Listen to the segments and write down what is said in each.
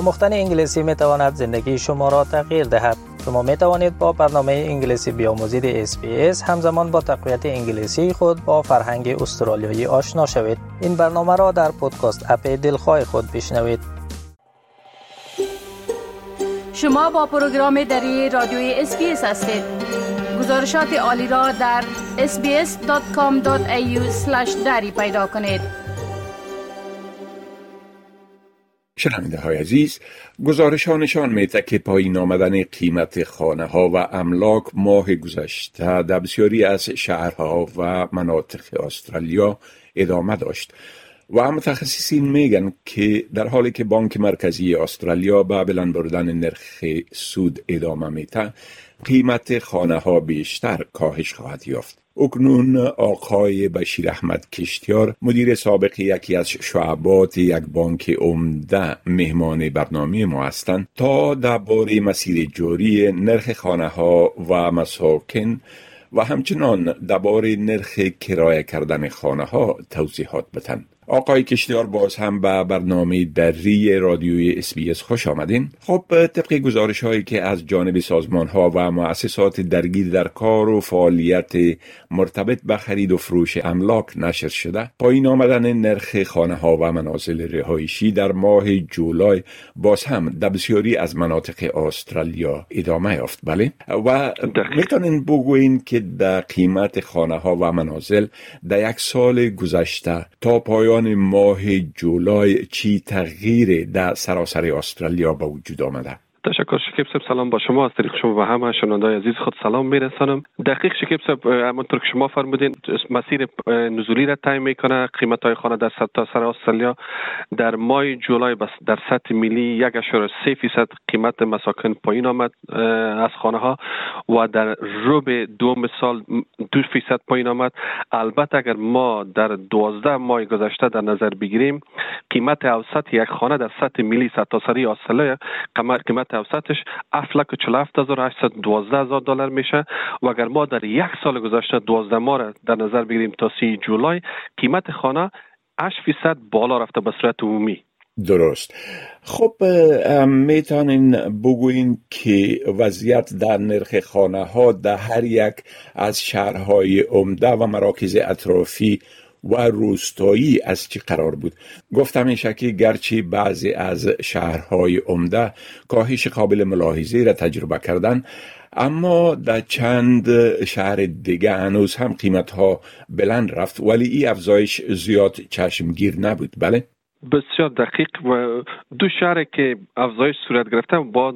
آموختن انگلیسی می تواند زندگی شما را تغییر دهد. شما می توانید با برنامه انگلیسی بیاموزید SBS همزمان با تقویت انگلیسی خود با فرهنگ استرالیایی آشنا شوید. این برنامه را در podcast app دلخواه خود بشنوید. شما با پروگرام دری رادیوی SBS هستید. گزارشات عالی را در sbs.com.au دری پیدا کنید. شنونده های عزیز گزارش ها نشان میده که پایین آمدن قیمت خانه ها و املاک ماه گذشته در بسیاری از شهرها و مناطق استرالیا ادامه داشت. و متخصصین میگن که در حالی که بانک مرکزی استرالیا به بلند بردن نرخ سود ادامه میده قیمت خانه ها بیشتر کاهش خواهد یافت. اکنون آقای بشیر احمد کشتیار مدیر سابق یکی از شعبات یک بانک عمده مهمان برنامه ما هستند. تا درباره مسیر جوری نرخ خانه ها و مساکن و همچنان درباره نرخ کرایه کردن خانه ها توضیحات بتن آقای کشتیار باز هم به برنامه دری رادیوی اس خوش آمدین. خب طبق گزارش هایی که از جانب سازمان ها و مؤسسات درگیر در کار و فعالیت مرتبط به خرید و فروش املاک نشر شده پایین آمدن نرخ خانه ها و منازل رهایشی در ماه جولای باز هم در بسیاری از مناطق استرالیا ادامه یافت. بله؟ و می‌تونین بگوین که در قیمت خانه ها و منازل در یک سال گذشته تا پایان ماه جولای چی تغییر در سراسر استرالیا به وجود آمده. تشکر شکیب صاحب سلام با شما از طریق شما و همه شنوندای عزیز خود سلام میرسانم. دقیق شکیب صاحب همونطور که شما فرمودین مسیر نزولی را تعیین می‌کنه قیمت های خانه در سر استرالیا. در ماه جولای در سطح ملی یک سه فیصد قیمت مساکن پایین آمد از خانه ها و در ربع دوم سال دو فیصد پایین آمد. البته اگر ما در دوازده ماه گذشته در نظر بگیریم قیمت اوسط یک خانه در سطح ملی سرتاسری استرالیا قیمت قیمت اوسطش 7 لک 47812 دلار میشه. و اگر ما در یک سال گذشته 12 ماه را در نظر بگیریم تا 3 جولای قیمت خانه 8 فیصد بالا رفته به صورت عمومی. درست. خب می‌تونین بگوین که وضعیت در نرخ خانه ها در هر یک از شهرهای عمده و مراکز اطرافی و روستایی از چی قرار بود گفتم این شکلی گرچه بعضی از شهرهای عمده کاهش قابل ملاحظه را تجربه کردن اما در چند شهر دیگه هنوز هم قیمت ها بلند رفت ولی این افزایش زیاد چشمگیر نبود بله؟ بسیار دقیق و دو شهر که افزایش صورت گرفته با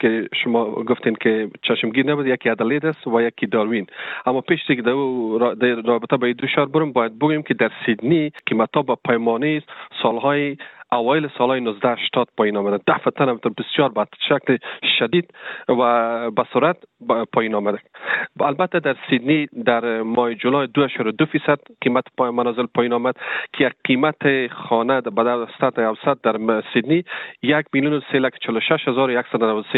که شما گفتین که چشمگیر نبود یکی ادلید است و یکی داروین. اما پیش دیگه در رابطه با دو شهر برم باید بگویم که در سیدنی قیمت ها با پیمانه سالهای اوایل سالهای 1980 پایین آمده. دفعتا بسیار به شکل شدید و به سرعت پایین آمده. البته در سیدنی در ماه جولای 2.2 فیصد قیمت پای منازل پایین آمد که قیمت خانه به سطح اوسط در سیدنی یک میلیون و لک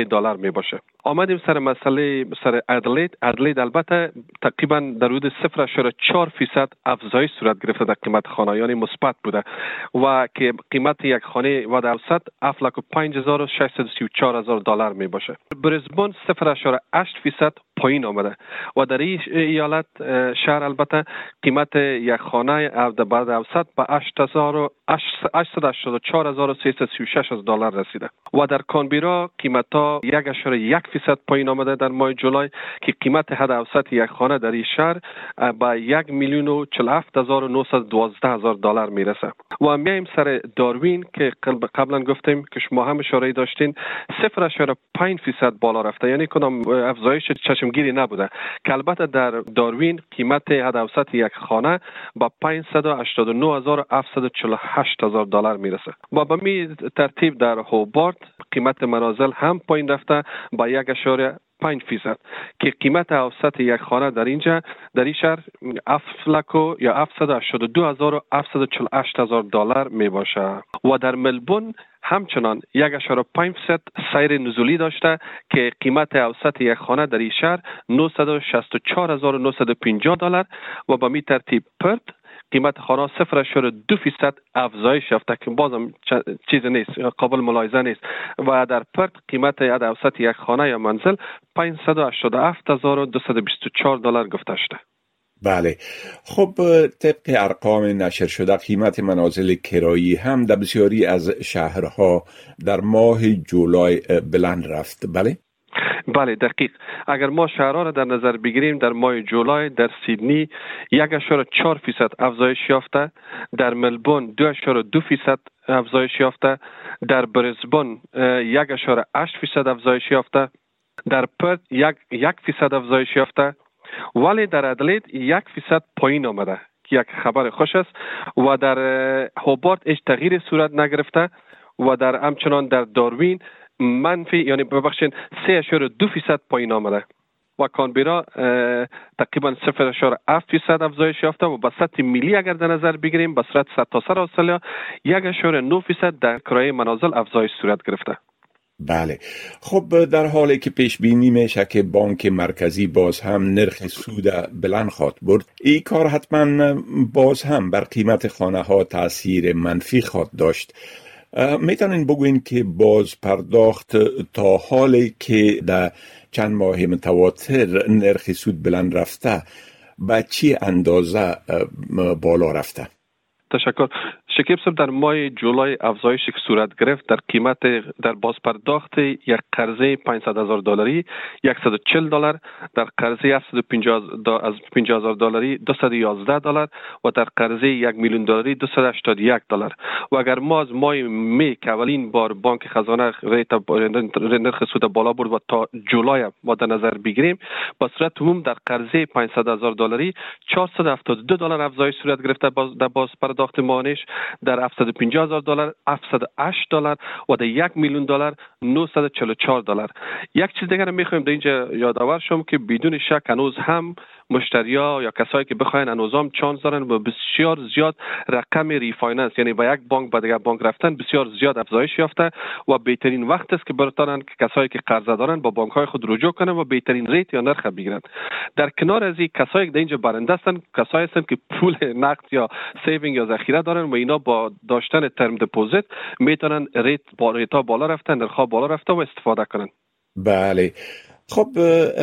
دلار می باشه. آمدیم سر مسئله سر ادلید. ادلید البته تقریبا در حدود 0.4 فیصد افزایش صورت گرفته در قیمت خانه یعنی مثبت بوده و که قیمت یک خانه و در اوسط 7,5634 دلار می باشه برزبون 0.8 فیصد پایین آمده. و در این ایالت شهر البته قیمت یک خانه بعد اوسط به 884336 دلار رسیده. و در کانبیرا قیمت ها یک فیصد پایین آمده در ماه جولای که قیمت حد اوسط یک خانه در این شهر به یک میلیون و هزار دلار می‌رسه. و میایم سر داروین که قبلا گفتیم که شما هم اشاره داشتین 0.5 فیصد بالا رفته. یعنی کدام افزایش چشمگیری نبوده که البته در داروین قیمت حد اوسط یک خانه با 589748 هزار دلار می‌رسه. و به می ترتیب در هوبارت قیمت منازل هم پایین رفته با یک 5 فیصد. که قیمت اوسط یک خانه در اینجا در این شهر افلکو یا 782 هزار و 748 هزار دلار می باشه. و در ملبون همچنان یک اشاره 5 فیصد سیر نزولی داشته که قیمت اوسط یک خانه در این شهر 964950 دلار و به می ترتیب پرت قیمت خانه صفر دو فیصد افزایش یافته که بازم چیز نیست قابل ملاحظه نیست. و در پرت قیمت ید اوسط یک خانه یا منزل 587224 دلار گفته شده. بله. خب طبق ارقام نشر شده قیمت منازل کرایی هم در بسیاری از شهرها در ماه جولای بلند رفت. بله؟ بله دقیق. اگر ما شهرها را در نظر بگیریم در ماه جولای در سیدنی یک اشار چار فیصد افزایش یافته در ملبون دو اشار دو فیصد افزایش یافته در برزبون یک اشار اشت فیصد افزایش یافته در پرت یک, یک فیصد افزایش یافته. ولی در ادلید یک فیصد پایین آمده یک خبر خوش است و در هوبارت هیچ تغییر صورت نگرفته و در همچنان در داروین منفی یعنی ببخشید سه اشار دو فیصد پایین آمده. و کانبرا تقریبا صفر اشار هفت فیصد افزایش یافته و به سطح ملی اگر در نظر بگیریم به صورت سر استرالیا یک اشار نو فیصد در کرایه منازل افزایش صورت گرفته. بله. خب در حالی که پیش بینی میشه که بانک مرکزی باز هم نرخ سود بلند خواد برد این کار حتما باز هم بر قیمت خانه ها تاثیر منفی خواد داشت. می‌تونین بگوین که باز پرداخت تا حالی که در چند ماه متواتر نرخ سود بلند رفته به چی اندازه بالا رفته؟ تشکر. شکیب در ماه جولای افزایش که صورت گرفت. در قیمت در بازپرداخت یک قرضه 500 هزار دلاری 140 دلار. در قرضه 750 هزار دلاری 211 دلار. و در قرضه یک میلیون دلاری 281 دلار. و اگر ما از ماه می که اولین بار بانک خزانه ریت نرخ سود بالا برد و تا جولای ما در نظر بگیریم با صورت عموم در قرضه 500 هزار دلاری 472 دلار افزایش صورت گرفته در باز پرداخت در 750 هزار دلار 708 دلار و در یک میلیون دلار 944 دلار. یک چیز دیگر می‌خوایم در اینجا یادآور شم که بدون شک هنوز هم مشتریا یا کسایی که بخواین هنوز هم چانس دارن و بسیار زیاد رقم refinance یعنی با یک بانک به دیگر بانک رفتن بسیار زیاد افزایش یافته و بهترین وقت است که برتانن که کسایی که قرضه دارن با بانک های خود رجوع کنن و بهترین rate یا نرخ بگیرن. در کنار از این کسایی که در اینجا برنده هستن کسایی هستن که پول نقد یا saving یا ذخیره دارن و اینا با داشتن term deposit می‌تونن rate با rate ا بالا رفتن نرخ بالا رفته و استفاده کنن بله خب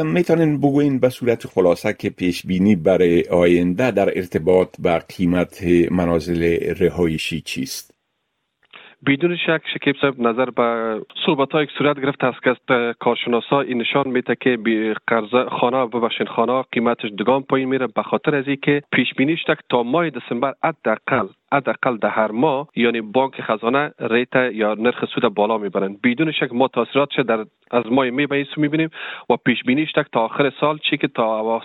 می‌تونین بگوین به صورت خلاصه که پیش بینی برای آینده در ارتباط با قیمت منازل رهایشی چیست؟ بدون شک شکیب صاحب نظر به صحبت های صورت گرفته است که کارشناسا این نشان میده که قرض خانه ببخشید خانه قیمتش دگه ام پایین میره به خاطر از اینکه پیش بینی تا ماه دسامبر حداقل حداقل در هر ماه یعنی بانک خزانه ریت یا نرخ سود بالا می‌برن بدون شک ما تاثیراتش در از ماه می به می‌بینیم و پیش بینیش تا آخر سال چی که تا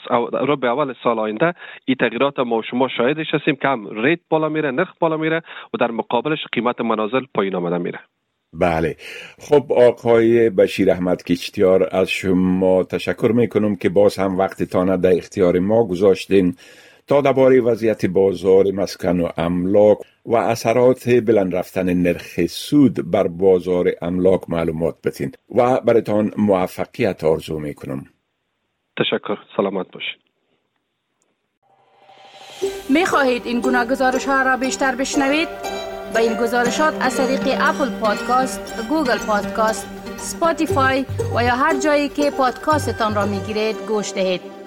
رو به اول سال آینده این تغییرات ما شما شاهدش هستیم که هم ریت بالا میره نرخ بالا میره و در مقابلش قیمت منازل پایین آمده میره. بله. خب آقای بشیر احمد کشتیار از شما تشکر می‌کنم که باز هم وقتتان در اختیار ما گذاشتین. تا درباره وضعیت بازار مسکن و املاک و اثرات بلند رفتن نرخ سود بر بازار املاک معلومات بتین و برتان موفقیت آرزو می کنم تشکر سلامت باشید می خواهید این گونه گزارش ها را بیشتر بشنوید؟ با این گزارشات از طریق Apple Podcast، Google Podcast، Spotify و یا هر جایی که پادکاستتان را می گیرید گوش دهید.